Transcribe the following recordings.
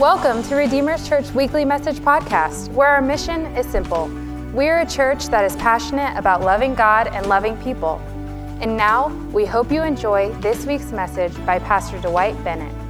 Welcome to Redeemer's Church Weekly Message Podcast, where our mission is simple. We're a church that is passionate about loving God and loving people. And now, we hope you enjoy this week's message by Pastor Dwight Bennett.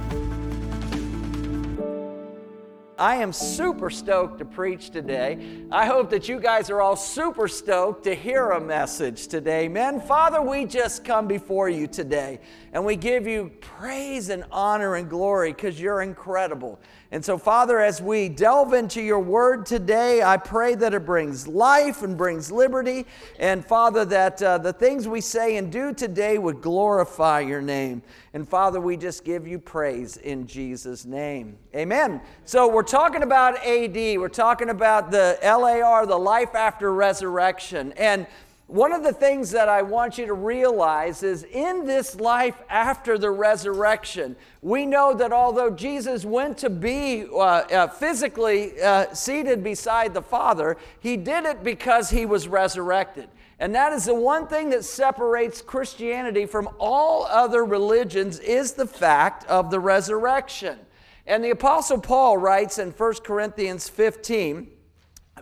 I am super stoked to preach today. I hope that you guys are all super stoked to hear a message today. Men, Father, we just come before you today and we give you praise and honor and glory because you're incredible. And so, Father, as we delve into your word today, I pray that it brings life and brings liberty. And, Father, that uh, the things we say and do today would glorify your name. And, Father, we just give you praise in Jesus' name. Amen. So, we're talking about AD, we're talking about the LAR, the life after resurrection. And one of the things that I want you to realize is in this life after the resurrection, we know that although Jesus went to be uh, uh, physically uh, seated beside the Father, he did it because he was resurrected. And that is the one thing that separates Christianity from all other religions is the fact of the resurrection. And the apostle Paul writes in 1 Corinthians 15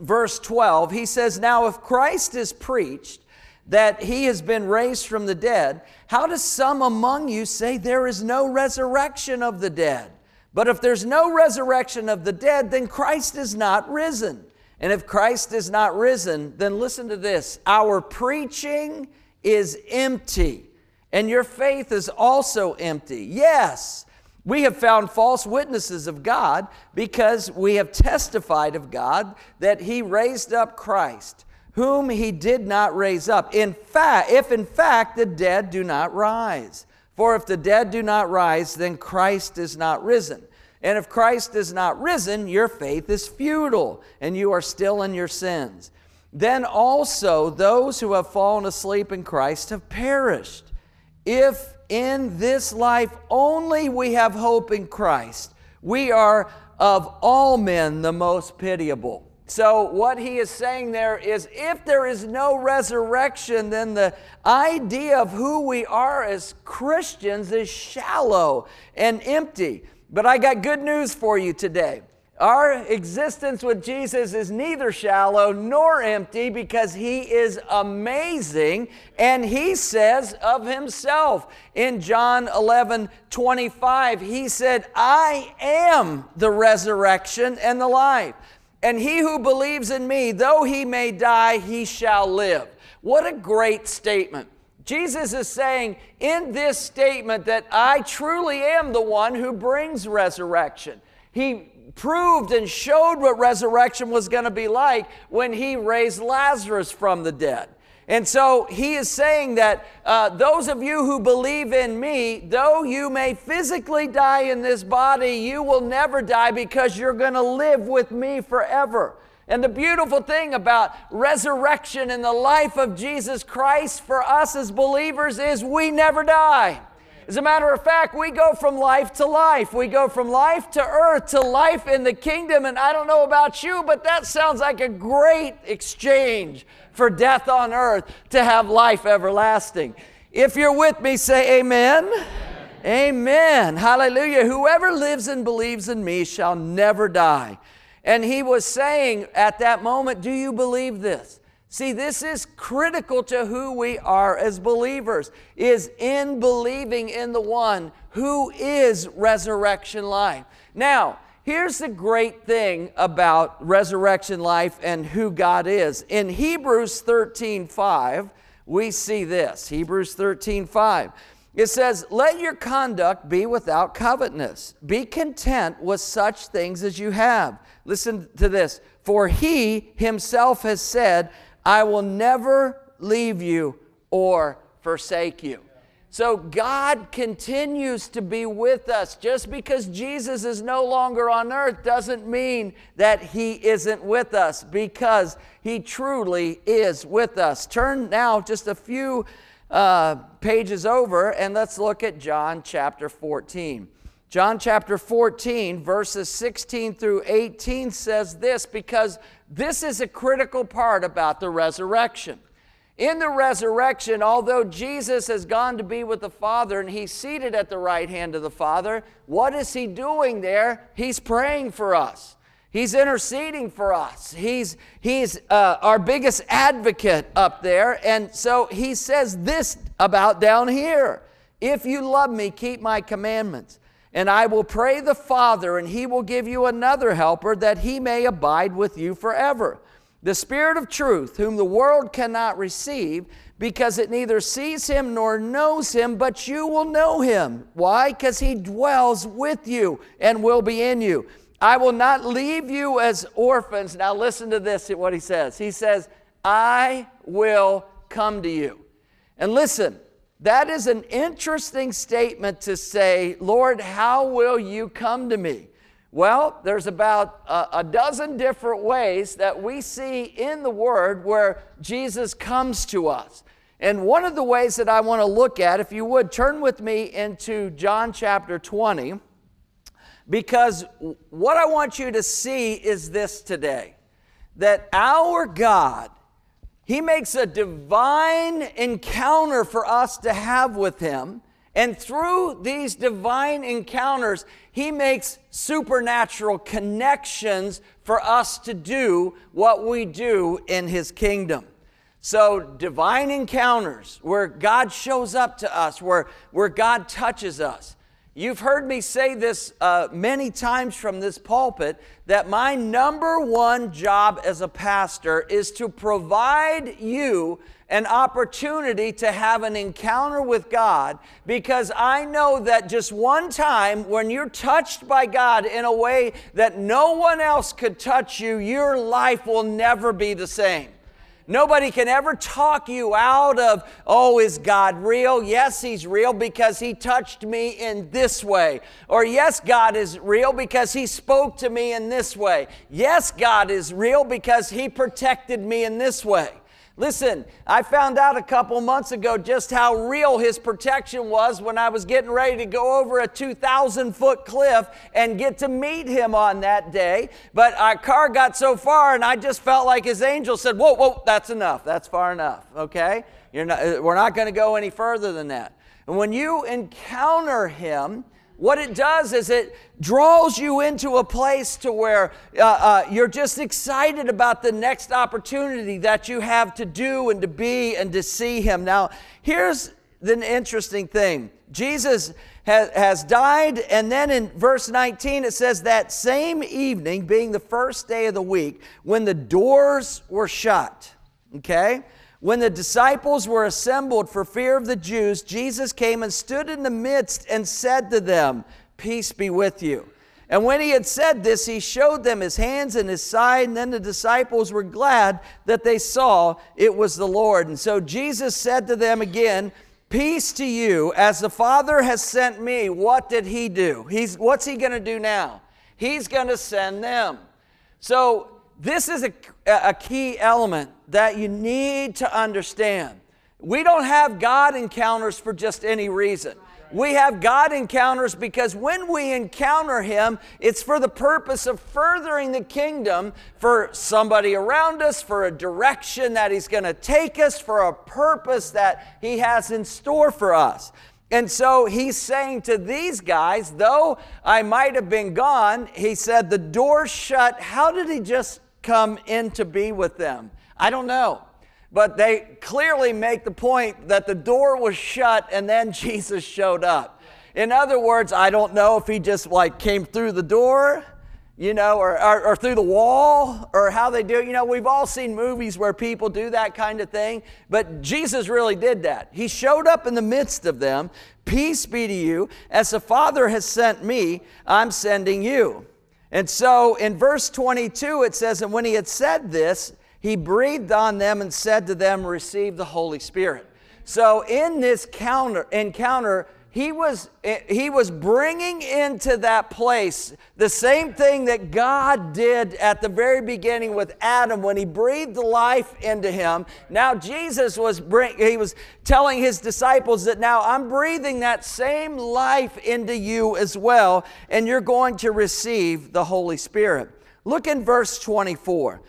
verse 12, he says, Now if Christ is preached that he has been raised from the dead, how does some among you say there is no resurrection of the dead? But if there's no resurrection of the dead, then Christ is not risen. And if Christ is not risen, then listen to this our preaching is empty, and your faith is also empty. Yes, we have found false witnesses of God because we have testified of God that He raised up Christ, whom He did not raise up. In fact, if in fact the dead do not rise. For if the dead do not rise, then Christ is not risen. And if Christ is not risen, your faith is futile, and you are still in your sins. Then also those who have fallen asleep in Christ have perished. If in this life only we have hope in Christ. We are of all men the most pitiable. So, what he is saying there is if there is no resurrection, then the idea of who we are as Christians is shallow and empty. But I got good news for you today. Our existence with Jesus is neither shallow nor empty because he is amazing. And he says of himself in John 11 25, he said, I am the resurrection and the life. And he who believes in me, though he may die, he shall live. What a great statement. Jesus is saying in this statement that I truly am the one who brings resurrection. He proved and showed what resurrection was going to be like when he raised Lazarus from the dead. And so he is saying that uh, those of you who believe in me, though you may physically die in this body, you will never die because you're going to live with me forever. And the beautiful thing about resurrection and the life of Jesus Christ for us as believers is we never die. As a matter of fact, we go from life to life. We go from life to earth to life in the kingdom. And I don't know about you, but that sounds like a great exchange for death on earth to have life everlasting. If you're with me, say amen. Amen. amen. Hallelujah. Whoever lives and believes in me shall never die. And he was saying at that moment, Do you believe this? See, this is critical to who we are as believers, is in believing in the one who is resurrection life. Now, here's the great thing about resurrection life and who God is. In Hebrews 13 5, we see this. Hebrews 13 5. It says, Let your conduct be without covetousness. Be content with such things as you have. Listen to this. For he himself has said, I will never leave you or forsake you. So God continues to be with us. Just because Jesus is no longer on earth doesn't mean that he isn't with us because he truly is with us. Turn now just a few uh, pages over and let's look at John chapter 14. John chapter 14, verses 16 through 18 says this because this is a critical part about the resurrection. In the resurrection, although Jesus has gone to be with the Father and he's seated at the right hand of the Father, what is he doing there? He's praying for us. He's interceding for us. He's, he's uh, our biggest advocate up there. And so he says this about down here If you love me, keep my commandments. And I will pray the Father, and he will give you another helper that he may abide with you forever the Spirit of truth, whom the world cannot receive, because it neither sees him nor knows him, but you will know him. Why? Because he dwells with you and will be in you. I will not leave you as orphans. Now, listen to this, what he says. He says, I will come to you. And listen, that is an interesting statement to say, Lord, how will you come to me? Well, there's about a, a, dozen different ways that we see in the Word where Jesus comes to us. And one of the ways that I want to look at, if you would, turn with me into John chapter 20, because what I want you to see is this today that our God, He makes a divine encounter for us to have with Him. And through these divine encounters, he makes supernatural connections for us to do what we do in His kingdom. So, divine encounters where God shows up to us, where, where God touches us. You've heard me say this uh, many times from this pulpit that my number one job as a pastor is to provide you an opportunity to have an encounter with God because I know that just one time when you're touched by God in a way that no one else could touch you, your life will never be the same. Nobody can ever talk you out of, oh, is God real? Yes, He's real because He touched me in this way. Or yes, God is real because He spoke to me in this way. Yes, God is real because He protected me in this way. Listen, I found out a couple months ago just how real his protection was when I was getting ready to go over a 2,000 foot cliff and get to meet him on that day. But our car got so far, and I just felt like his angel said, Whoa, whoa, that's enough. That's far enough, okay? Not, uh, we're not going to go any further than that. And when you encounter him, what it does is it draws you into a place to where uh, uh, you're just excited about the next opportunity that you have to do and to be and to see him. Now, here's the interesting thing Jesus has, has died, and then in verse 19 it says, That same evening, being the first day of the week, when the doors were shut, okay? When the disciples were assembled for fear of the Jews, Jesus came and stood in the midst and said to them, Peace be with you. And when he had said this, he showed them his hands and his side, and then the disciples were glad that they saw it was the Lord. And so Jesus said to them again, Peace to you, as the Father has sent me. What did he do? He's, what's he going to do now? He's going to send them. So this is a, a key element that you need to understand. We don't have God encounters for just any reason. We have God encounters because when we encounter Him, it's for the purpose of furthering the kingdom for somebody around us, for a direction that He's going to take us, for a purpose that He has in store for us. And so he's saying to these guys, though I might have been gone, he said, the door shut. How did he just come in to be with them? I don't know. But they clearly make the point that the door was shut and then Jesus showed up. In other words, I don't know if he just like came through the door, you know, or, or, or, through the wall, or how they do it. You know, we've all seen movies where people do that kind of thing, but Jesus really did that. He showed up in the midst of them. Peace be to you. As the Father has sent me, I'm sending you. And so in verse 22, it says, And when he had said this, he breathed on them and said to them, Receive the Holy Spirit. So in this counter, encounter, he was, eh, he was bringing into that place the same thing that God did at the very beginning with Adam when he breathed life into him. Now Jesus was bring, he was telling his disciples that now I'm breathing that same life into you as well and you're going to receive the Holy Spirit. Look in verse 24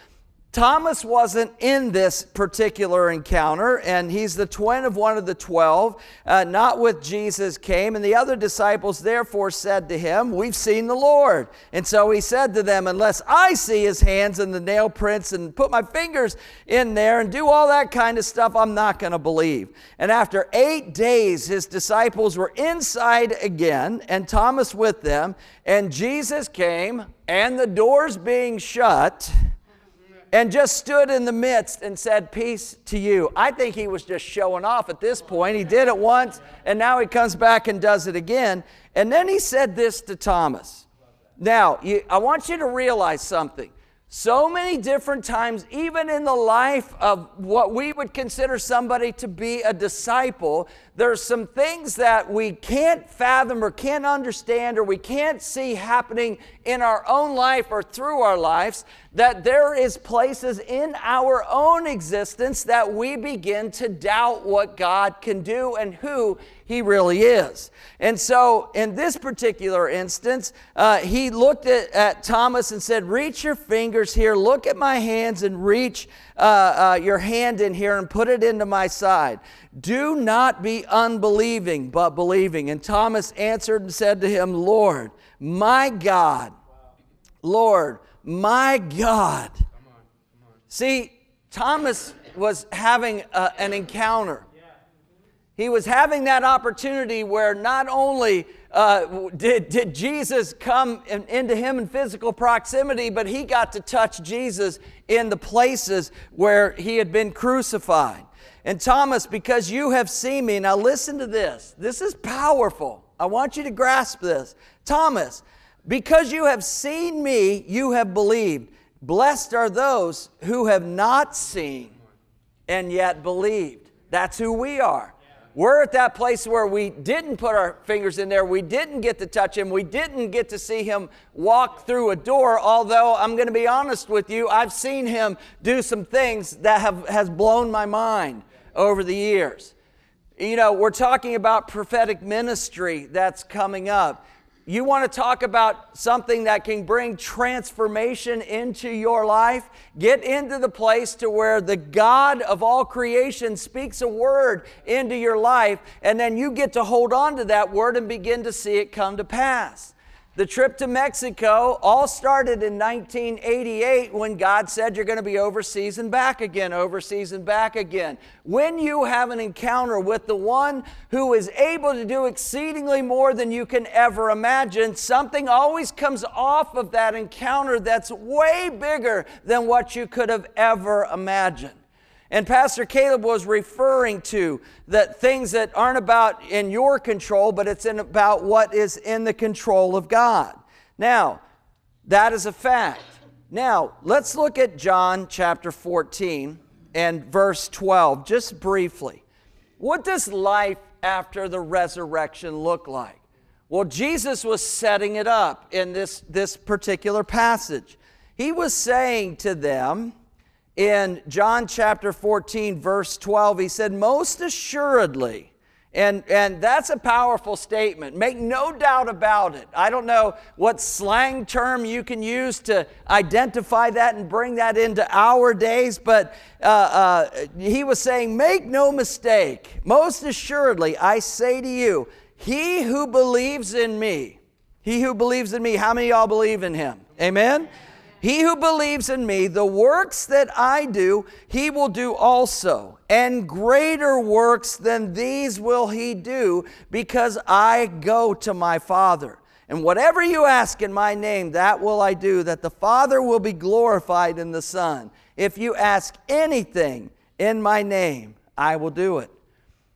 Thomas wasn't in this particular encounter, and he's the twin of one of the twelve, uh, not with Jesus came. And the other disciples therefore said to him, We've seen the Lord. And so he said to them, Unless I see his hands and the nail prints and put my fingers in there and do all that kind of stuff, I'm not going to believe. And after eight days, his disciples were inside again, and Thomas with them. And Jesus came, and the doors being shut, and just stood in the midst and said, Peace to you. I think he was just showing off at this point. He did it once, and now he comes back and does it again. And then he said this to Thomas. Now, you, I want you to realize something. So many different times, even in the life of what we would consider somebody to be a disciple, there's some things that we can't fathom or can't understand or we can't see happening in our own life or through our lives that there is places in our own existence that we begin to doubt what God can do and who he really is. And so, in this particular instance, uh, he looked at, at, Thomas and said, Reach your fingers here, look at my hands, and reach uh, uh, your hand in here and put it into my side. Do not be unbelieving, but believing. And Thomas answered and said to him, Lord, my God, Lord, my God. See, Thomas was having uh, an encounter. He was having that opportunity where not only uh, did, did Jesus come in, into him in physical proximity, but he got to touch Jesus in the places where he had been crucified. And Thomas, because you have seen me, now listen to this. This is powerful. I want you to grasp this. Thomas, because you have seen me, you have believed. Blessed are those who have not seen and yet believed. That's who we are. We're at that place where we didn't put our fingers in there, we didn't get to touch him, we didn't get to see him walk through a door. Although I'm going to be honest with you, I've seen him do some things that have has blown my mind over the years. You know, we're talking about prophetic ministry that's coming up. You want to talk about something that can bring transformation into your life? Get into the place to where the God of all creation speaks a word into your life, and then you get to hold on to that word and begin to see it come to pass. The trip to Mexico all started in 1988 when God said you're going to be overseas and back again, overseas and back again. When you have an encounter with the one who is able to do exceedingly more than you can ever imagine, something always comes off of that encounter that's way bigger than what you could have ever imagined. And Pastor Caleb was referring to that things that aren't about in your control, but it's in about what is in the control of God. Now, that is a fact. Now, let's look at John chapter 14 and verse 12, just briefly. What does life after the resurrection look like? Well, Jesus was setting it up in this, this particular passage. He was saying to them, in John chapter 14, verse 12, he said, Most assuredly, and, and that's a powerful statement. Make no doubt about it. I don't know what slang term you can use to identify that and bring that into our days, but uh, uh, he was saying, Make no mistake. Most assuredly, I say to you, he who believes in me, he who believes in me, how many y'all believe in him? Amen? He who believes in me, the works that I do, he will do also. And greater works than these will he do, because I go to my Father. And whatever you ask in my name, that will I do, that the Father will be glorified in the Son. If you ask anything in my name, I will do it.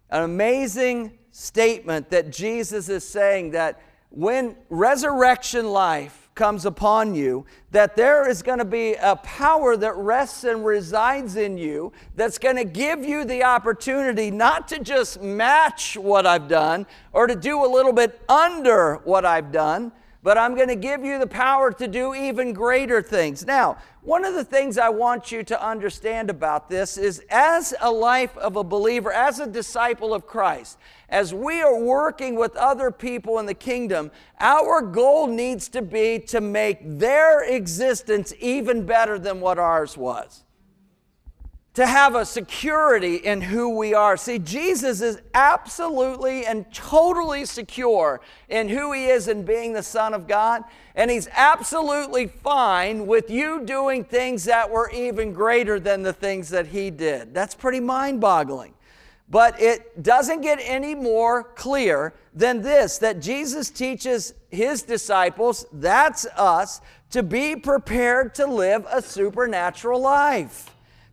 An amazing statement that Jesus is saying that when resurrection life comes upon you, that there is going to be a power that rests and resides in you that's going to give you the opportunity not to just match what I've done or to do a little bit under what I've done, but I'm going to give you the power to do even greater things. Now, one of the things I want you to understand about this is as a life of a believer, as a disciple of Christ, as we are working with other people in the kingdom, our goal needs to be to make their existence even better than what ours was. to have a security in who we are. See, Jesus is absolutely and totally secure in who he is in being the Son of God, and he's absolutely fine with you doing things that were even greater than the things that he did. That's pretty mind boggling. But it doesn't get any more clear than this that Jesus teaches his disciples, that's us, to be prepared to live a supernatural life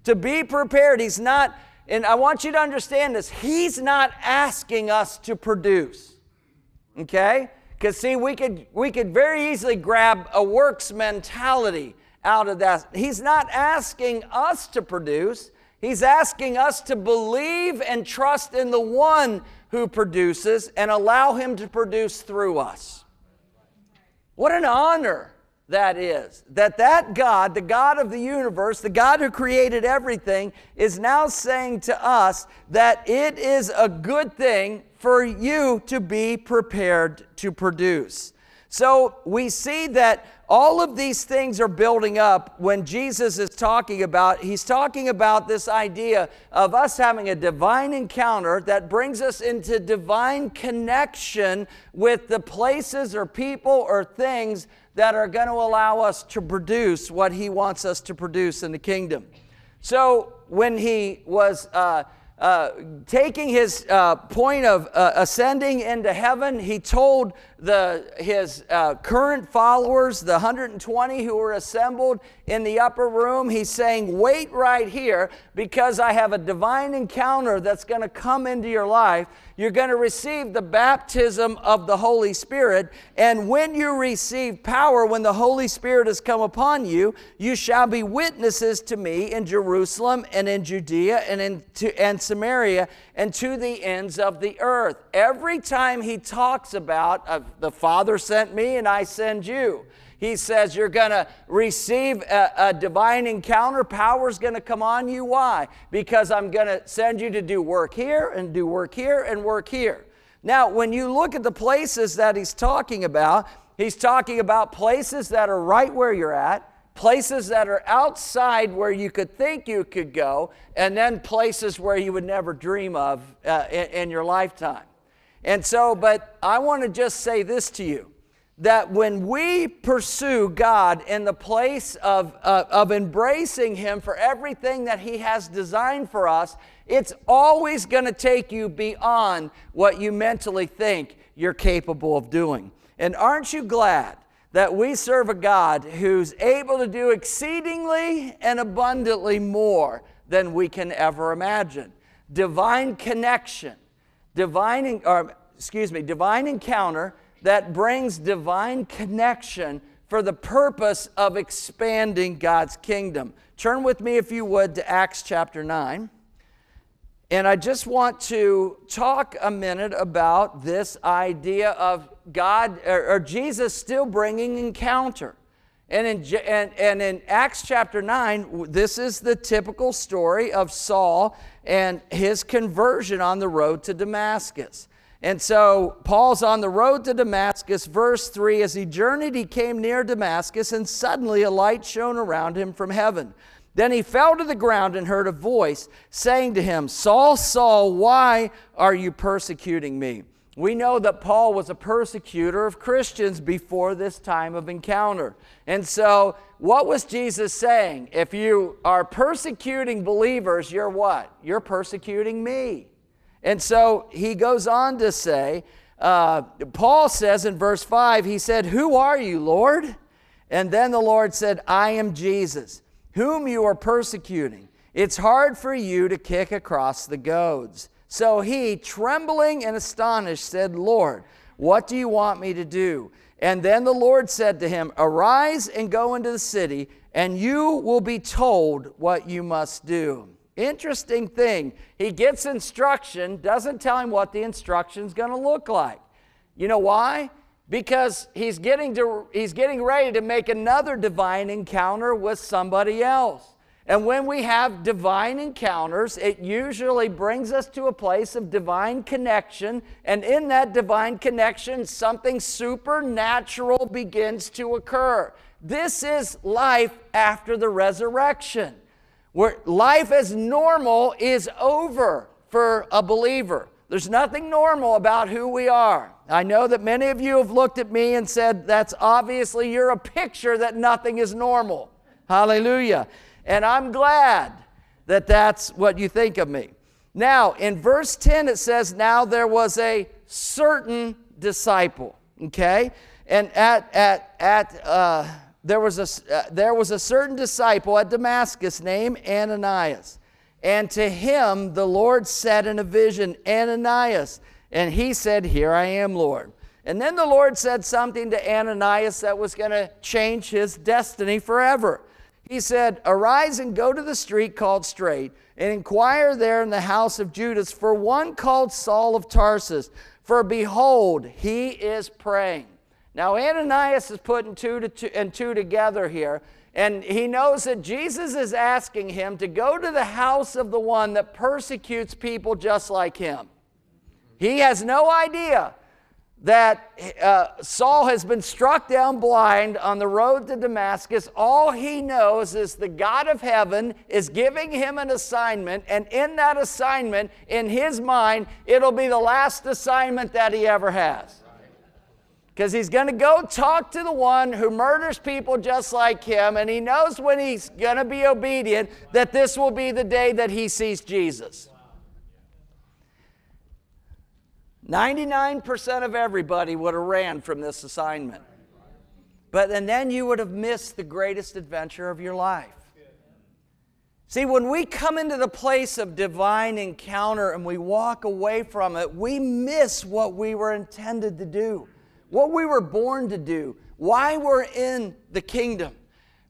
to be prepared. He's not, and I want you to understand this, He's not asking us to produce. Okay? Because see, we could we could very easily grab a works mentality out of that. He's not asking us to produce. He's asking us to believe and trust in the one who produces and allow him to produce through us. What an honor that is that that god the god of the universe the god who created everything is now saying to us that it is a good thing for you to be prepared to produce so we see that all of these things are building up when Jesus is talking about, he's talking about this idea of us having a divine encounter that brings us into divine connection with the places or people or things that are going to allow us to produce what He wants us to produce in the kingdom. So when He was uh, uh, taking his uh, point of uh, ascending into heaven, he told the, his uh, current followers, the 120 who were assembled in the upper room, he's saying, Wait right here because I have a divine encounter that's going to come into your life. You're going to receive the baptism of the Holy Spirit. And when you receive power, when the Holy Spirit has come upon you, you shall be witnesses to me in Jerusalem and in Judea and in to, and Samaria and to the ends of the earth. Every time he talks about uh, the Father sent me and I send you, he says you're going to receive a, a, divine encounter. Power's going to come on you. Why? Because I'm going to send you to do work here and do work here and work here. Now, when you look at the places that he's talking about, he's talking about places that are right where you're at places that are outside where you could think you could go, and then places where you would never dream of uh, in, in your lifetime. And so, but I want to just say this to you that when we pursue God in the place of, uh, of embracing Him for everything that He has designed for us, it's always going to take you beyond what you mentally think you're capable of doing. And aren't you glad that we serve a God who's able to do exceedingly and abundantly more than we can ever imagine? Divine connection, divine, or excuse me, divine encounter that brings divine connection for the purpose of expanding God's kingdom. Turn with me, if you would, to Acts chapter 9. And I just want to talk a minute about this idea of God or, or Jesus still bringing encounter. And in, and, and in Acts chapter 9, this is the typical story of Saul and his conversion on the road to Damascus. And so Paul's on the road to Damascus, verse 3 As he journeyed, he came near Damascus, and suddenly a light shone around him from heaven. Then he fell to the ground and heard a voice saying to him, Saul, Saul, why are you persecuting me? We know that Paul was a persecutor of Christians before this time of encounter. And so, what was Jesus saying? If you are persecuting believers, you're what? You're persecuting me. And so he goes on to say, uh, Paul says in verse 5, he said, Who are you, Lord? And then the Lord said, I am Jesus, whom you are persecuting. It's hard for you to kick across the goads. So he, trembling and astonished, said, Lord, what do you want me to do? And then the Lord said to him, Arise and go into the city, and you will be told what you must do. Interesting thing. He gets instruction, doesn't tell him what the instruction's going to look like. You know why? Because he's getting, to, he's getting ready to make another divine encounter with somebody else. And when we have divine encounters, it usually brings us to a place of divine connection. And in that divine connection, something supernatural begins to occur. This is life after the resurrection. where life as normal is over for a believer. There's nothing normal about who we are. I know that many of you have looked at me and said, That's obviously you're a picture that nothing is normal. Hallelujah. And I'm glad that that's what you think of me. Now, in verse 10, it says, Now there was a certain disciple. Okay? And at, at, at, uh, there, was a, uh, there was a certain disciple at Damascus named Ananias. And to him the Lord said in a vision, Ananias. And he said, Here I am, Lord. And then the Lord said something to Ananias that was going to change his destiny forever. He said, Arise and go to the street called Straight, and inquire there in the house of Judas for one called Saul of Tarsus. For behold, he is praying. Now, Ananias is putting two, two and two together here. And he knows that Jesus is asking him to go to the house of the one that persecutes people just like him. He has no idea that uh, Saul has been struck down blind on the road to Damascus. All he knows is the God of heaven is giving him an assignment, and in that assignment, in his mind, it'll be the last assignment that he ever has because he's going to go talk to the one who murders people just like him, and he knows when he's going to be obedient that this will be the day that he sees Jesus. 99% of everybody would have ran from this assignment. But and then you would have missed the greatest adventure of your life. See, when we come into the place of divine encounter and we walk away from it, we miss what we were intended to do what we were born to do, why we're in the kingdom.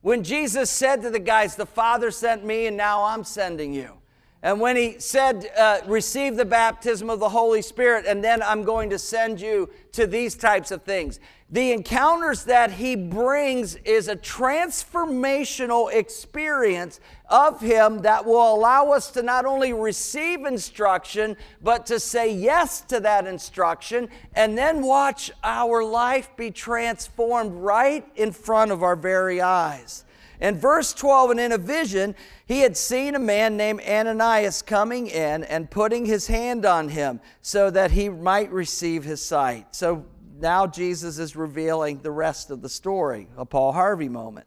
When Jesus said to the guys, The Father sent me, and now I'm sending you. And when he said, uh, Receive the baptism of the Holy Spirit, and then I'm going to send you to these types of things. The encounters that he brings is a transformational experience of him that will allow us to not only receive instruction, but to say yes to that instruction and then watch our life be transformed right in front of our very eyes. In verse 12, and in a vision, he had seen a man named Ananias coming in and putting his hand on him so that he might receive his sight. So now Jesus is revealing the rest of the story, a Paul Harvey moment.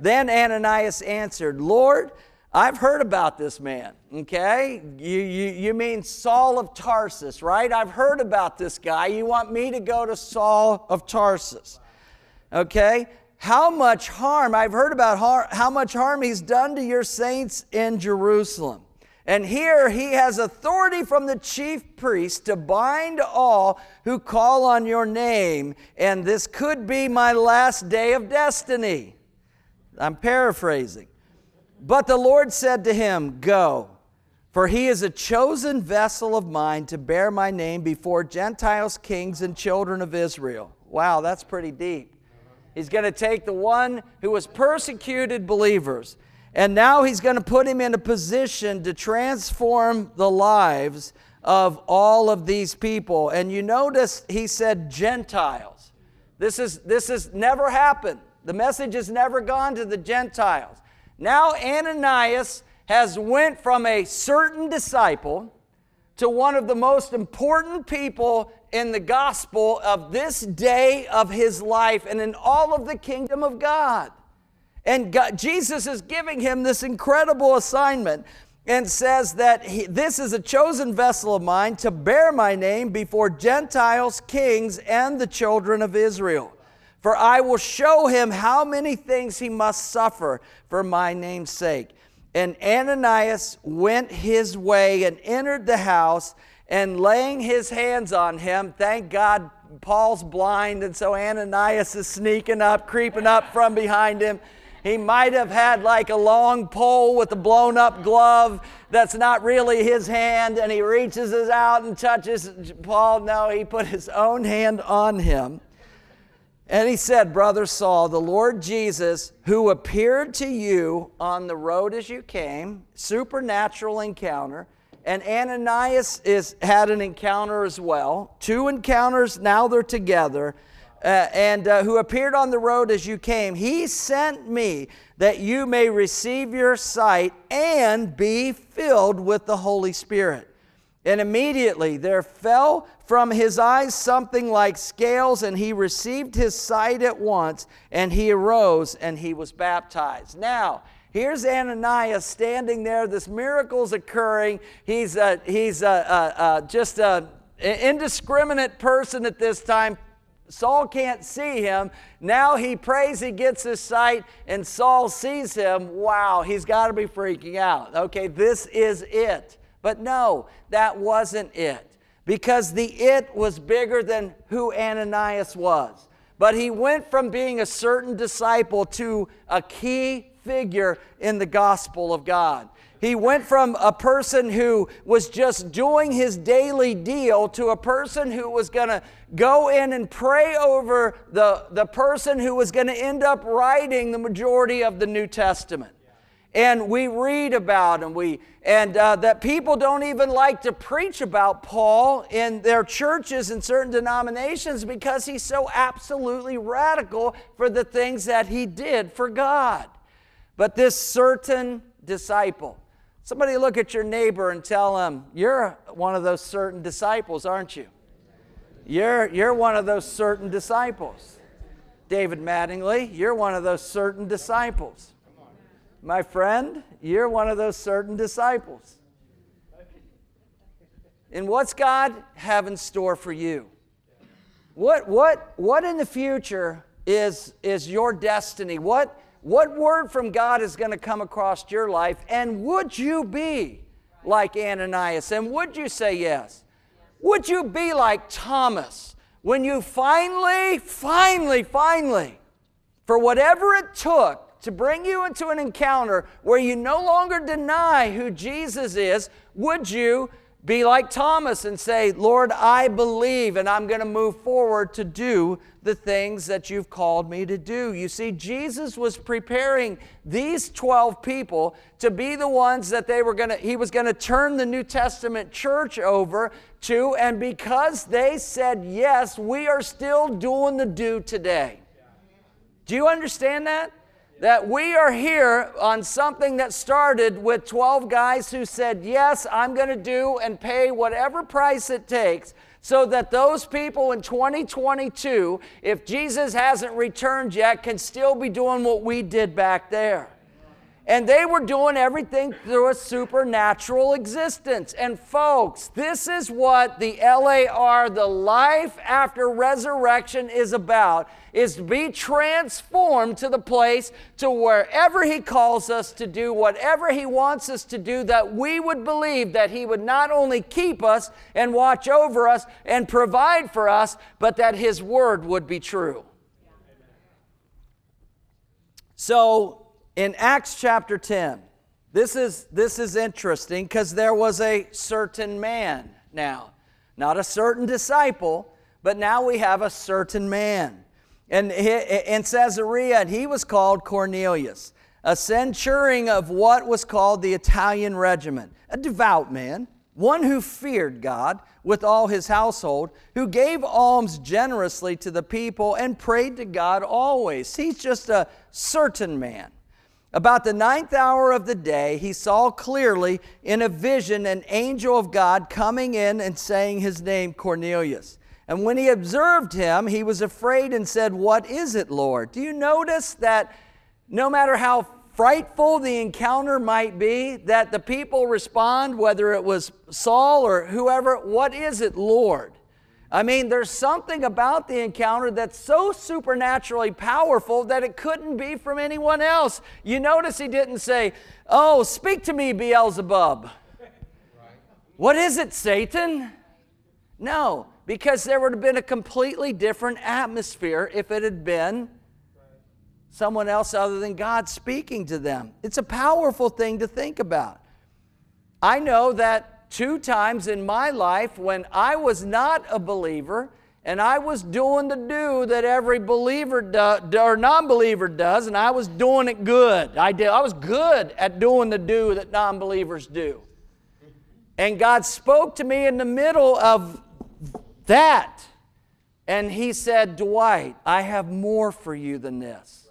Then Ananias answered, Lord, I've heard about this man, okay? You, you, you mean Saul of Tarsus, right? I've heard about this guy. You want me to go to Saul of Tarsus, okay? How much harm, I've heard about har- how much harm he's done to your saints in Jerusalem. And here he has authority from the chief priest to bind all who call on your name, and this could be my last day of destiny. I'm paraphrasing. But the Lord said to him, Go, for he is a chosen vessel of mine to bear my name before Gentiles, kings, and children of Israel. Wow, that's pretty deep. He's going to take the one who was persecuted believers and now he's going to put him in a position to transform the lives of all of these people. And you notice he said Gentiles. This is this has never happened. The message has never gone to the Gentiles. Now Ananias has went from a certain disciple to one of the most important people in the gospel of this day of his life and in all of the kingdom of God. And God, Jesus is giving him this incredible assignment and says that he, this is a chosen vessel of mine to bear my name before Gentiles, kings, and the children of Israel. For I will show him how many things he must suffer for my name's sake. And Ananias went his way and entered the house, and laying his hands on him, thank God Paul's blind, and so Ananias is sneaking up, creeping up from behind him he might have had like a long pole with a blown up glove that's not really his hand, and he reaches it out and touches Paul. No, he put his own hand on him. And he said, Brother Saul, the Lord Jesus, who appeared to you on the road as you came, supernatural encounter, and Ananias is, had an encounter as well. Two encounters, now they're together. uh, and uh, who appeared on the road as you came, he sent me that you may receive your sight and be filled with the Holy Spirit. And immediately there fell from his eyes something like scales, and he received his sight at once, and he arose and he was baptized. Now, Here's Ananias standing there. This miracle's occurring. He's, a, he's a, a, just an indiscriminate person at this time. Saul can't see him. Now he prays, he gets his sight, and Saul sees him. Wow, he's got to be freaking out. Okay, this is it. But no, that wasn't it. Because the it was bigger than who Ananias was. But he went from being a certain disciple to a key figure in the gospel of God. He went from a person who was just doing his daily deal to a person who was going to go in and pray over the, the person who was going to end up writing the majority of the New Testament and we read about him we and uh, that people don't even like to preach about paul in their churches and certain denominations because he's so absolutely radical for the things that he did for god. But this certain disciple somebody look at your neighbor and tell him you're one of those certain disciples aren't you? You're, you're one of those certain disciples. David mattingly you're one of those certain disciples my friend, you're one of those certain disciples. And what's God have in store for you? What, what, what in the future is, is your destiny? What, what word from God is going to come across your life? And would you be like Ananias? And would you say yes? Would you be like Thomas when you finally, finally, finally, for whatever it took, to bring you into an encounter where you no longer deny who Jesus is, would you be like Thomas and say, Lord, I believe and I'm going to move forward to do the things that you've called me to do? You see, Jesus was preparing these 12 people to be the ones that they were going to, he was going to turn the New Testament church over to, and because they said yes, we are still doing the do today. Do you understand that? That we are here on something that started with 12 guys who said, Yes, I'm going to do and pay whatever price it takes so that those people in 2022, if Jesus hasn't returned yet, can still be doing what we did back there. And they were doing everything through a supernatural existence. And folks, this is what the LAR, the life after resurrection, is about is to be transformed to the place to wherever he calls us to do whatever he wants us to do that we would believe that he would not only keep us and watch over us and provide for us but that his word would be true so in Acts chapter 10, this is, this is interesting because there was a certain man now, not a certain disciple, but now we have a certain man. And in Caesarea, and he was called Cornelius, a centurion of what was called the Italian regiment, a devout man, one who feared God with all his household, who gave alms generously to the people and prayed to God always. He's just a certain man. About the ninth hour of the day, he saw clearly in a vision an angel of God coming in and saying his name, Cornelius. And when he observed him, he was afraid and said, What is it, Lord? Do you notice that no matter how frightful the encounter might be, that the people respond, whether it was Saul or whoever, What is it, Lord? I mean, there's something about the encounter that's so supernaturally powerful that it couldn't be from anyone else. You notice he didn't say, Oh, speak to me, Beelzebub. What is it, Satan? No, because there would have been a completely different atmosphere if it had been someone else other than God speaking to them. It's a powerful thing to think about. I know that two times in my life when I was not a believer and I was doing the do that every believer do, or non-believer does, and I was doing it good. I did. I was good at doing the do that non-believers do. And God spoke to me in the middle of that. And he said, Dwight, I have more for you than this.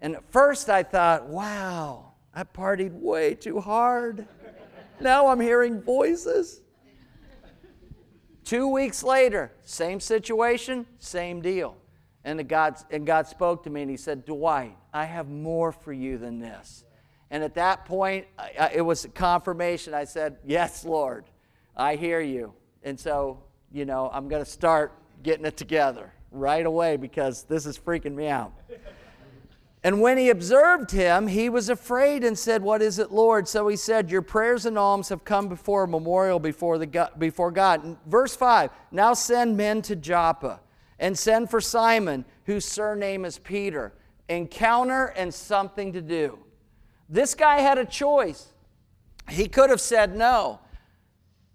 And at first I thought, wow, I partied way too hard. Now I'm hearing voices. Two weeks later, same situation, same deal. And, God, and God spoke to me and he said, Dwight, I have more for you than this. And at that point, I, it was a confirmation. I said, Yes, Lord, I hear you. And so, you know, I'm going to start getting it together right away because this is freaking me out. And when he observed him, he was afraid and said, What is it, Lord? So he said, Your prayers and alms have come before a memorial before, the God, before God. Verse 5 Now send men to Joppa and send for Simon, whose surname is Peter. Encounter and something to do. This guy had a choice. He could have said no.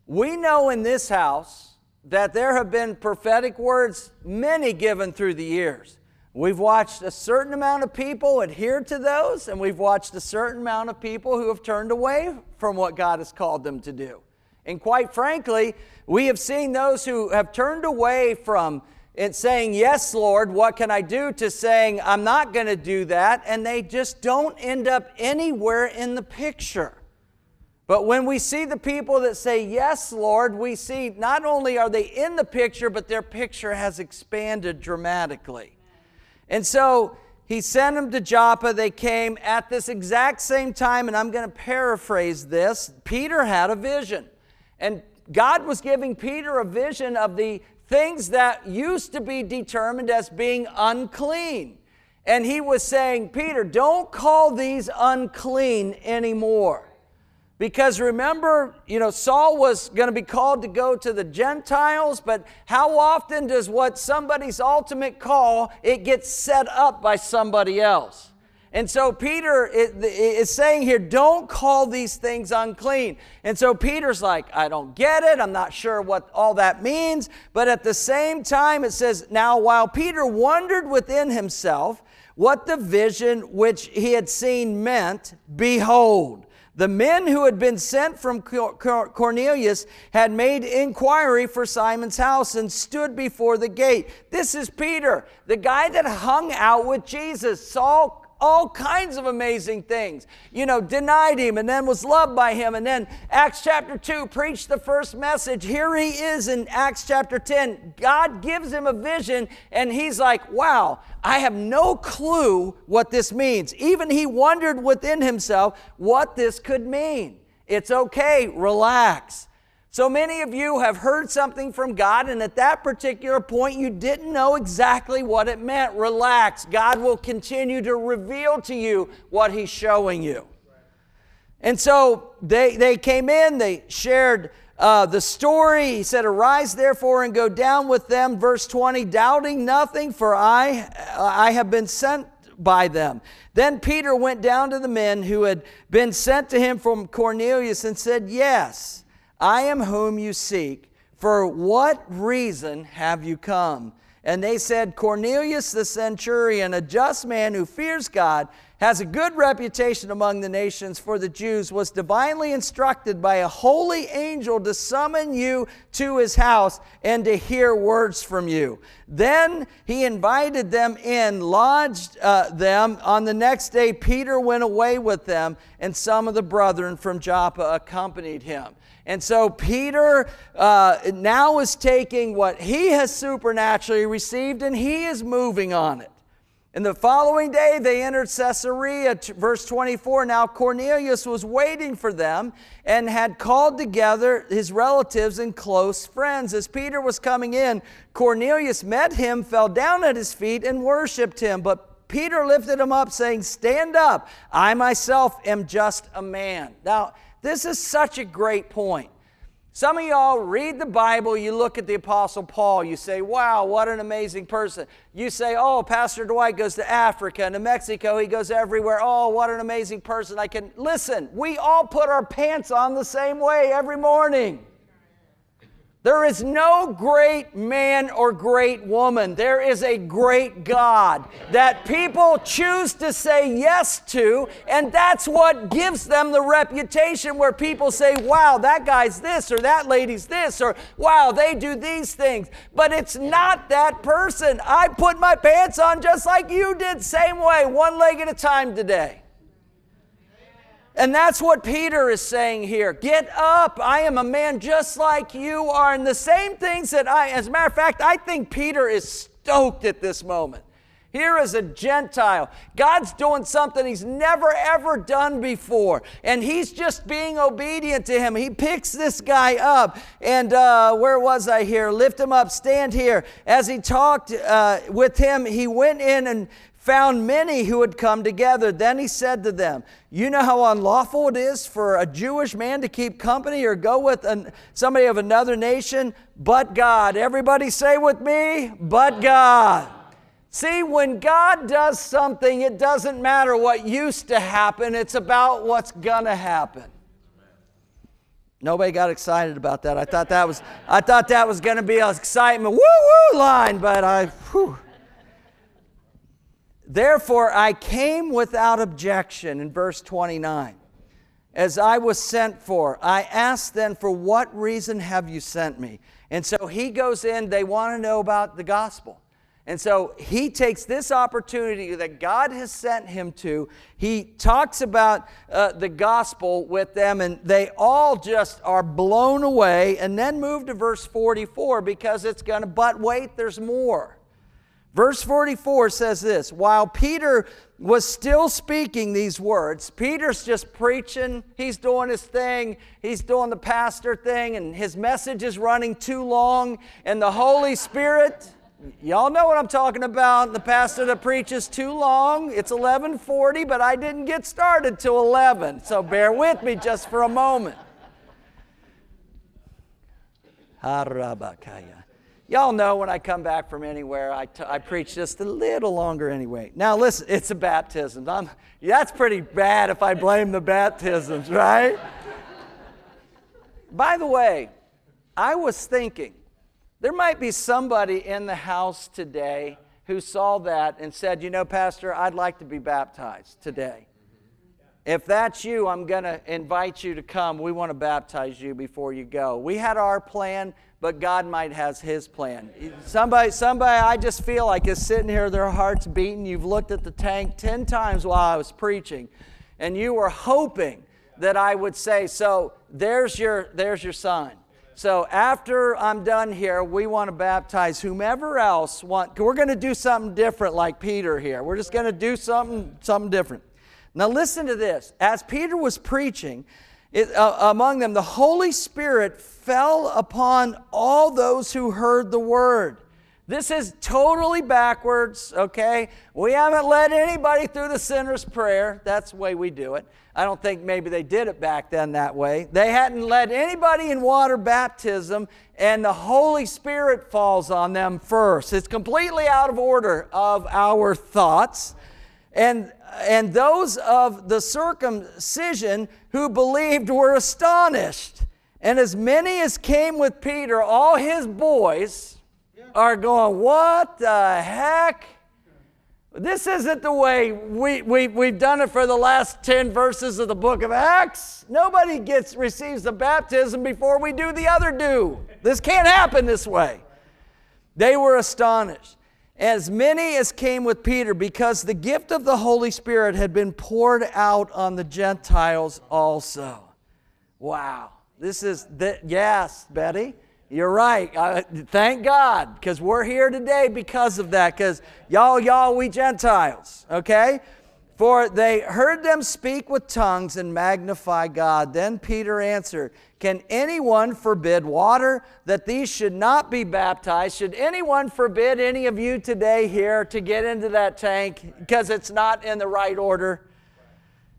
We know in this house that there have been prophetic words, many given through the years. We've watched a certain amount of people adhere to those, and we've watched a certain amount of people who have turned away from what God has called them to do. And quite frankly, we have seen those who have turned away from it saying, Yes, Lord, what can I do? to saying, I'm not going to do that. And they just don't end up anywhere in the picture. But when we see the people that say, Yes, Lord, we see not only are they in the picture, but their picture has expanded dramatically. And so he sent them to Joppa. They came at this exact same time, and I'm going to paraphrase this. Peter had a vision. And God was giving Peter a vision of the things that used to be determined as being unclean. And he was saying, Peter, don't call these unclean anymore. Because remember, you know, Saul was going to be called to go to the Gentiles, but how often does what somebody's ultimate call, it gets set up by somebody else? And so Peter is saying here, don't call these things unclean. And so Peter's like, I don't get it. I'm not sure what all that means. But at the same time, it says, Now while Peter wondered within himself what the vision which he had seen meant, behold, the men who had been sent from Cornelius had made inquiry for Simon's house and stood before the gate. This is Peter, the guy that hung out with Jesus, saw all kinds of amazing things. You know, denied him and then was loved by him. And then Acts chapter 2 preached the first message. Here he is in Acts chapter 10. God gives him a vision and he's like, wow, I have no clue what this means. Even he wondered within himself what this could mean. It's okay, relax. So many of you have heard something from God, and at that particular point, you didn't know exactly what it meant. Relax. God will continue to reveal to you what He's showing you. And so they, they came in, they shared uh, the story. He said, Arise therefore and go down with them. Verse 20, doubting nothing, for I, I have been sent by them. Then Peter went down to the men who had been sent to him from Cornelius and said, Yes. I am whom you seek. For what reason have you come? And they said, Cornelius the centurion, a just man who fears God, has a good reputation among the nations for the Jews, was divinely instructed by a holy angel to summon you to his house and to hear words from you. Then he invited them in, lodged uh, them. On the next day, Peter went away with them, and some of the brethren from Joppa accompanied him. And so Peter uh, now is taking what he has supernaturally received and he is moving on it. And the following day they entered Caesarea, verse 24. Now Cornelius was waiting for them and had called together his relatives and close friends. As Peter was coming in, Cornelius met him, fell down at his feet, and worshiped him. But Peter lifted him up, saying, Stand up, I myself am just a man. Now, this is such a great point. Some of y'all read the Bible, you look at the Apostle Paul, you say, wow, what an amazing person. You say, oh, Pastor Dwight goes to Africa to Mexico, he goes everywhere. Oh, what an amazing person. I can listen, we all put our pants on the same way every morning. There is no great man or great woman. There is a great God that people choose to say yes to, and that's what gives them the reputation where people say, wow, that guy's this, or that lady's this, or wow, they do these things. But it's not that person. I put my pants on just like you did, same way, one leg at a time today. And that's what Peter is saying here. Get up. I am a man just like you are. And the same things that I, as a matter of fact, I think Peter is stoked at this moment. Here is a Gentile. God's doing something he's never ever done before. And he's just being obedient to him. He picks this guy up. And uh, where was I here? Lift him up, stand here. As he talked uh, with him, he went in and found many who had come together. Then he said to them, You know how unlawful it is for a Jewish man to keep company or go with an, somebody of another nation? But God. Everybody say with me, but God. See, when God does something, it doesn't matter what used to happen, it's about what's gonna happen. Nobody got excited about that. I thought that was, I thought that was going to be an excitement woo woo line, but I, whew. Therefore, I came without objection in verse 29. As I was sent for, I asked then, For what reason have you sent me? And so he goes in, they want to know about the gospel. And so he takes this opportunity that God has sent him to. He talks about uh, the gospel with them, and they all just are blown away. And then move to verse 44 because it's going to, but wait, there's more. Verse 44 says this While Peter was still speaking these words, Peter's just preaching, he's doing his thing, he's doing the pastor thing, and his message is running too long, and the Holy Spirit. Y'all know what I'm talking about. The pastor that preaches too long. It's 11:40, but I didn't get started till 11. So bear with me just for a moment. Harabakaya. Y'all know when I come back from anywhere, I, t- I preach just a little longer anyway. Now, listen, it's a baptism. I'm, that's pretty bad if I blame the baptisms, right? By the way, I was thinking there might be somebody in the house today who saw that and said, You know, Pastor, I'd like to be baptized today. If that's you, I'm going to invite you to come. We want to baptize you before you go. We had our plan but God might has His plan. Somebody, somebody, I just feel like is sitting here, their hearts beating. You've looked at the tank ten times while I was preaching, and you were hoping that I would say, "So there's your, there's your sign." So after I'm done here, we want to baptize whomever else want. We're going to do something different, like Peter here. We're just going to do something, something different. Now listen to this. As Peter was preaching, it, uh, among them, the Holy Spirit fell upon all those who heard the word. This is totally backwards, okay? We haven't led anybody through the sinner's prayer. That's the way we do it. I don't think maybe they did it back then that way. They hadn't led anybody in water baptism, and the Holy Spirit falls on them first. It's completely out of order of our thoughts. And, and those of the circumcision who believed were astonished. And as many as came with Peter, all his boys are going, What the heck? This isn't the way we, we, we've done it for the last 10 verses of the book of Acts. Nobody gets receives the baptism before we do the other do. This can't happen this way. They were astonished as many as came with Peter, because the gift of the Holy Spirit had been poured out on the Gentiles also. Wow. This is, the, yes, Betty, you're right. Uh, thank God, because we're here today because of that, because y'all, y'all, we Gentiles, okay? For they heard them speak with tongues and magnify God. Then Peter answered, Can anyone forbid water that these should not be baptized? Should anyone forbid any of you today here to get into that tank because it's not in the right order?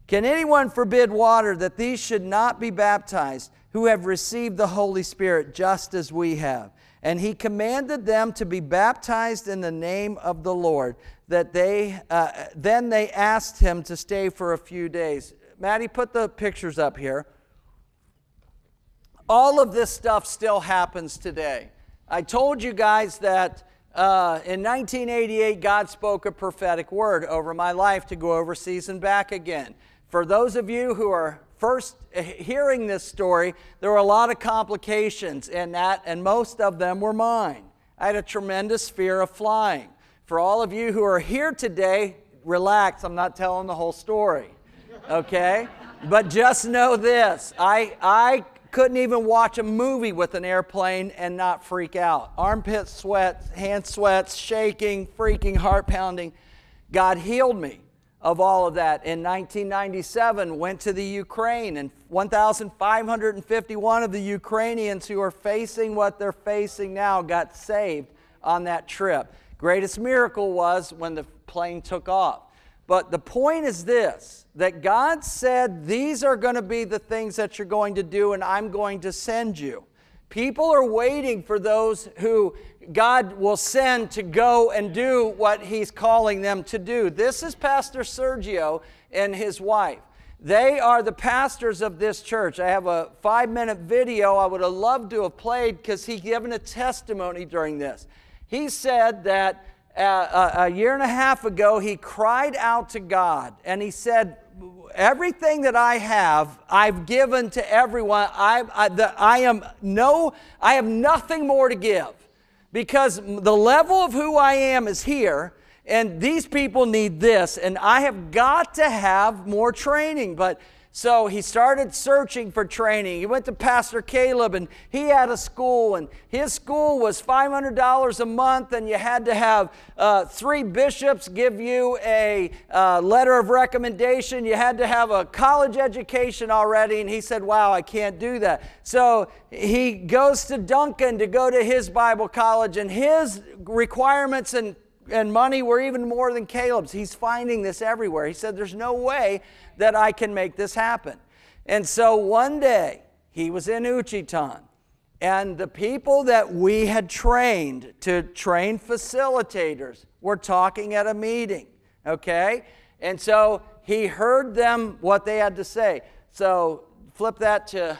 Can anyone forbid water that these should not be baptized who have received the Holy Spirit just as we have? And he commanded them to be baptized in the name of the Lord that they, uh, then they asked him to stay for a few days. Maddie, put the pictures up here. all of this stuff still happens today. I told you guys that uh, in 1988, God spoke a prophetic word over my life to go overseas and back again. For those of you who are first hearing this story, there were a lot of complications in that, and most of them were mine. I had a tremendous fear of flying. For all of you who are here today, relax, I'm not telling the whole story, okay? but just know this I, I couldn't even watch a movie with an airplane and not freak out. Armpit sweat, hand sweats, shaking, freaking, heart pounding. God healed me of all of that. In 1997, went to the Ukraine, and 1,551 of the Ukrainians who are facing what they're facing now got saved on that trip. Greatest miracle was when the plane took off. But the point is this that God said, These are going to be the things that you're going to do, and I'm going to send you. People are waiting for those who God will send to go and do what He's calling them to do. This is Pastor Sergio and his wife. They are the pastors of this church. I have a five minute video I would have loved to have played because he given a testimony during this. He said that uh, a, year and a half ago, he cried out to God and he said, Everything that I have, I've given to everyone. I, I, the, I, am no, I have nothing more to give because the level of who I am is here, and these people need this, and I have got to have more training. But so he started searching for training. He went to Pastor Caleb and he had a school, and his school was $500 a month, and you had to have uh, three bishops give you a uh, letter of recommendation. You had to have a college education already, and he said, Wow, I can't do that. So he goes to Duncan to go to his Bible college, and his requirements and and money were even more than Caleb's. He's finding this everywhere. He said, There's no way that I can make this happen. And so one day, he was in Ouachita, and the people that we had trained to train facilitators were talking at a meeting, okay? And so he heard them what they had to say. So flip that to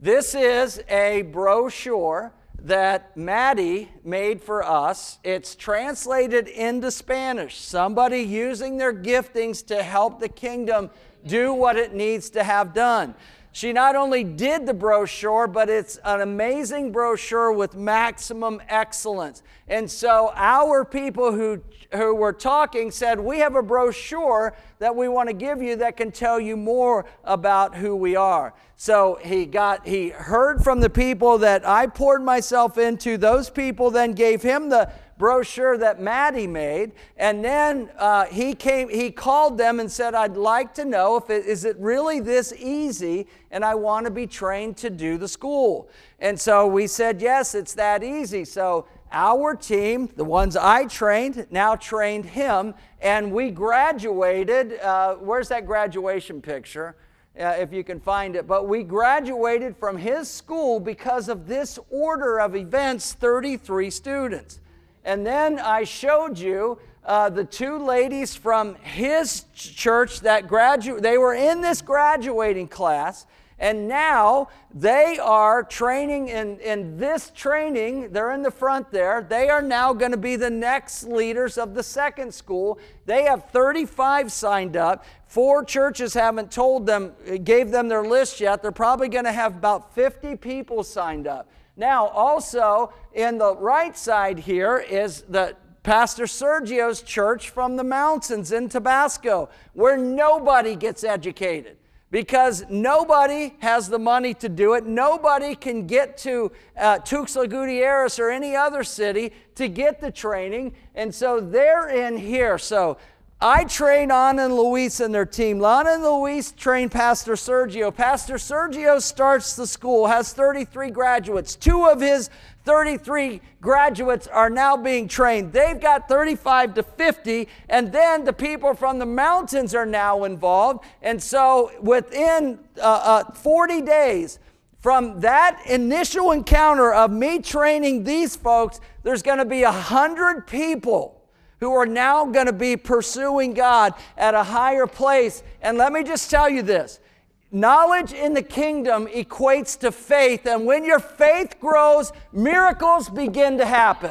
this is a brochure that Maddie made for us. It's translated into Spanish. Somebody using their giftings to help the kingdom do what it needs to have done. She not only did the brochure, but it's an amazing brochure with maximum excellence. And so our people who, who were talking said, We have a brochure that we want to give you that can tell you more about who we are. So he got he heard from the people that I poured myself into. Those people then gave him the brochure that Maddie made, and then uh, he came. He called them and said, "I'd like to know if it is it really this easy, and I want to be trained to do the school." And so we said, "Yes, it's that easy." So our team, the ones I trained, now trained him, and we graduated. Uh, where's that graduation picture? Uh, if you can find it. But we graduated from his school because of this order of events 33 students. And then I showed you uh, the two ladies from his church that graduate, they were in this graduating class. And now they are training in, in this training. They're in the front there. They are now going to be the next leaders of the second school. They have 35 signed up. Four churches haven't told them, gave them their list yet. They're probably going to have about 50 people signed up. Now, also in the right side here is the Pastor Sergio's church from the mountains in Tabasco, where nobody gets educated because nobody has the money to do it. Nobody can get to uh, Tuxtla Gutierrez or any other city to get the training. And so they're in here. So I train Anna and Luis and their team. Lana and Luis train Pastor Sergio. Pastor Sergio starts the school, has 33 graduates. Two of his 33 graduates are now being trained. They've got 35 to 50, and then the people from the mountains are now involved. And so within uh, uh, 40 days, from that initial encounter of me training these folks, there's going to be a hundred people who are now going to be pursuing God at a higher place. And let me just tell you this Knowledge in the kingdom equates to faith, and when your faith grows, miracles begin to happen.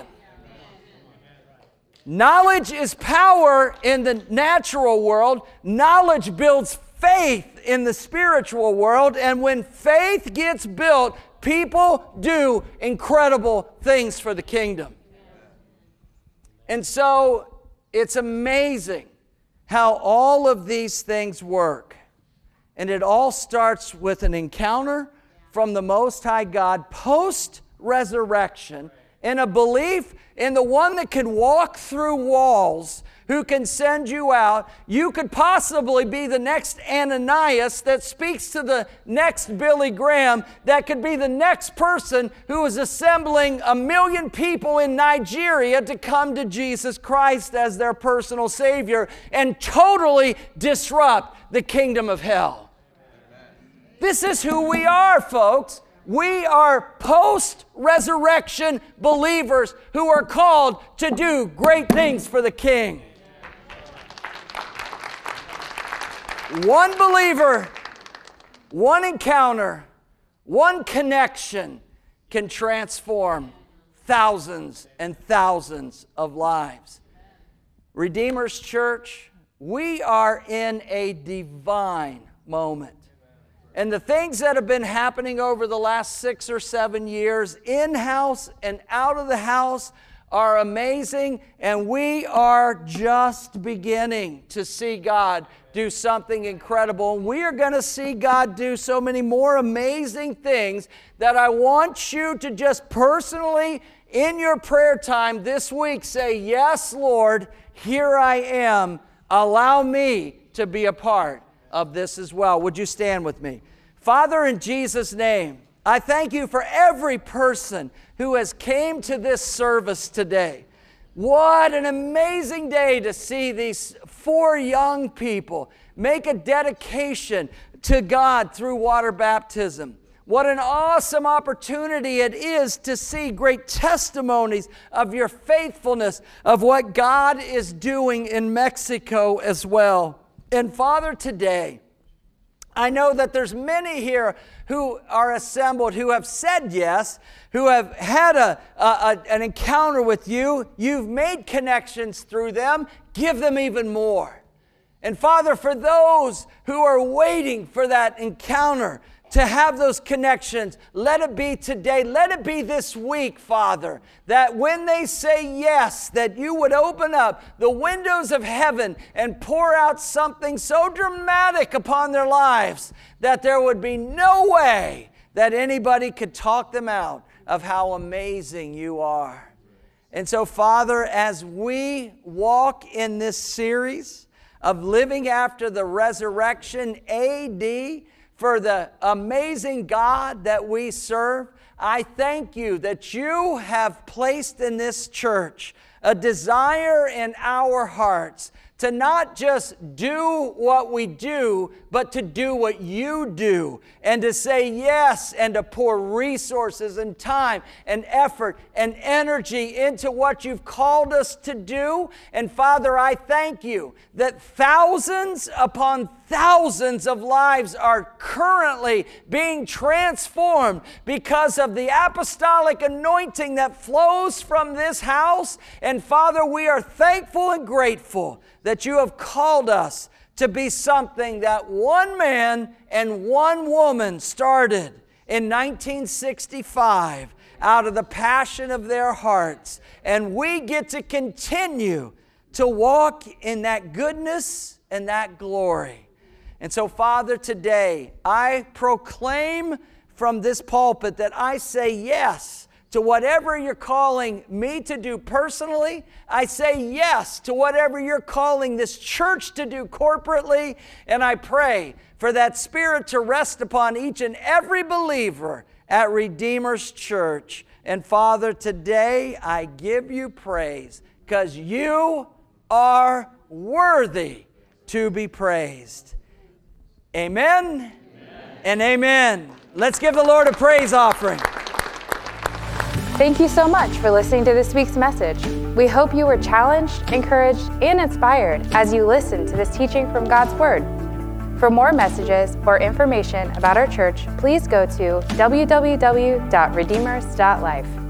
Knowledge is power in the natural world, knowledge builds faith in the spiritual world, and when faith gets built, people do incredible things for the kingdom. And so it's amazing how all of these things work. And it all starts with an encounter from the Most High God post resurrection and a belief in the one that can walk through walls, who can send you out. You could possibly be the next Ananias that speaks to the next Billy Graham, that could be the next person who is assembling a million people in Nigeria to come to Jesus Christ as their personal Savior and totally disrupt the kingdom of hell. This is who we are, folks. We are post resurrection believers who are called to do great things for the King. One believer, one encounter, one connection can transform thousands and thousands of lives. Redeemer's Church, we are in a divine moment. And the things that have been happening over the last six or seven years, in house and out of the house, are amazing. And we are just beginning to see God do something incredible. And we are going to see God do so many more amazing things that I want you to just personally, in your prayer time this week, say, Yes, Lord, here I am. Allow me to be a part of this as well. Would you stand with me? Father, in Jesus' name, I thank you for every person who has came to this service today. What an amazing day to see these four young people make a dedication to God through water baptism. What an awesome opportunity it is to see great testimonies of your faithfulness, of what God is doing in Mexico as well. And Father, today, I know that there's many here who are assembled who have said yes, who have had a, a, a, an encounter with you. You've made connections through them. Give them even more. And Father, for those who are waiting for that encounter, to have those connections. Let it be today. Let it be this week, Father, that when they say yes, that you would open up the windows of heaven and pour out something so dramatic upon their lives that there would be no way that anybody could talk them out of how amazing you are. And so, Father, as we walk in this series of living after the resurrection AD, for the amazing God that we serve. I thank you that you have placed in this church a desire in our hearts to not just do what we do, but to do what you do, and to say yes, and to pour resources and time and effort and energy into what you've called us to do. And Father, I thank you that thousands upon thousands of lives are currently being transformed because of the apostolic anointing that flows from this house. And Father, we are thankful and grateful that you have called us to be something that one man and one woman started in 1965 out of the passion of their hearts. And we get to continue to walk in that goodness and that glory. And so, Father, today I proclaim from this pulpit that I say yes to whatever you're calling me to do personally. I say yes to whatever you're calling this church to do corporately. And I pray for that spirit to rest upon each and every believer at Redeemer's Church. And Father, today I give you praise because you are worthy to be praised. Amen, amen, and amen. Let's give the Lord a praise offering. Thank you so much for listening to this week's message. We hope you were challenged, encouraged, and inspired as you listen to this teaching from God's Word. For more messages or information about our church, please go to www.redeemers.life.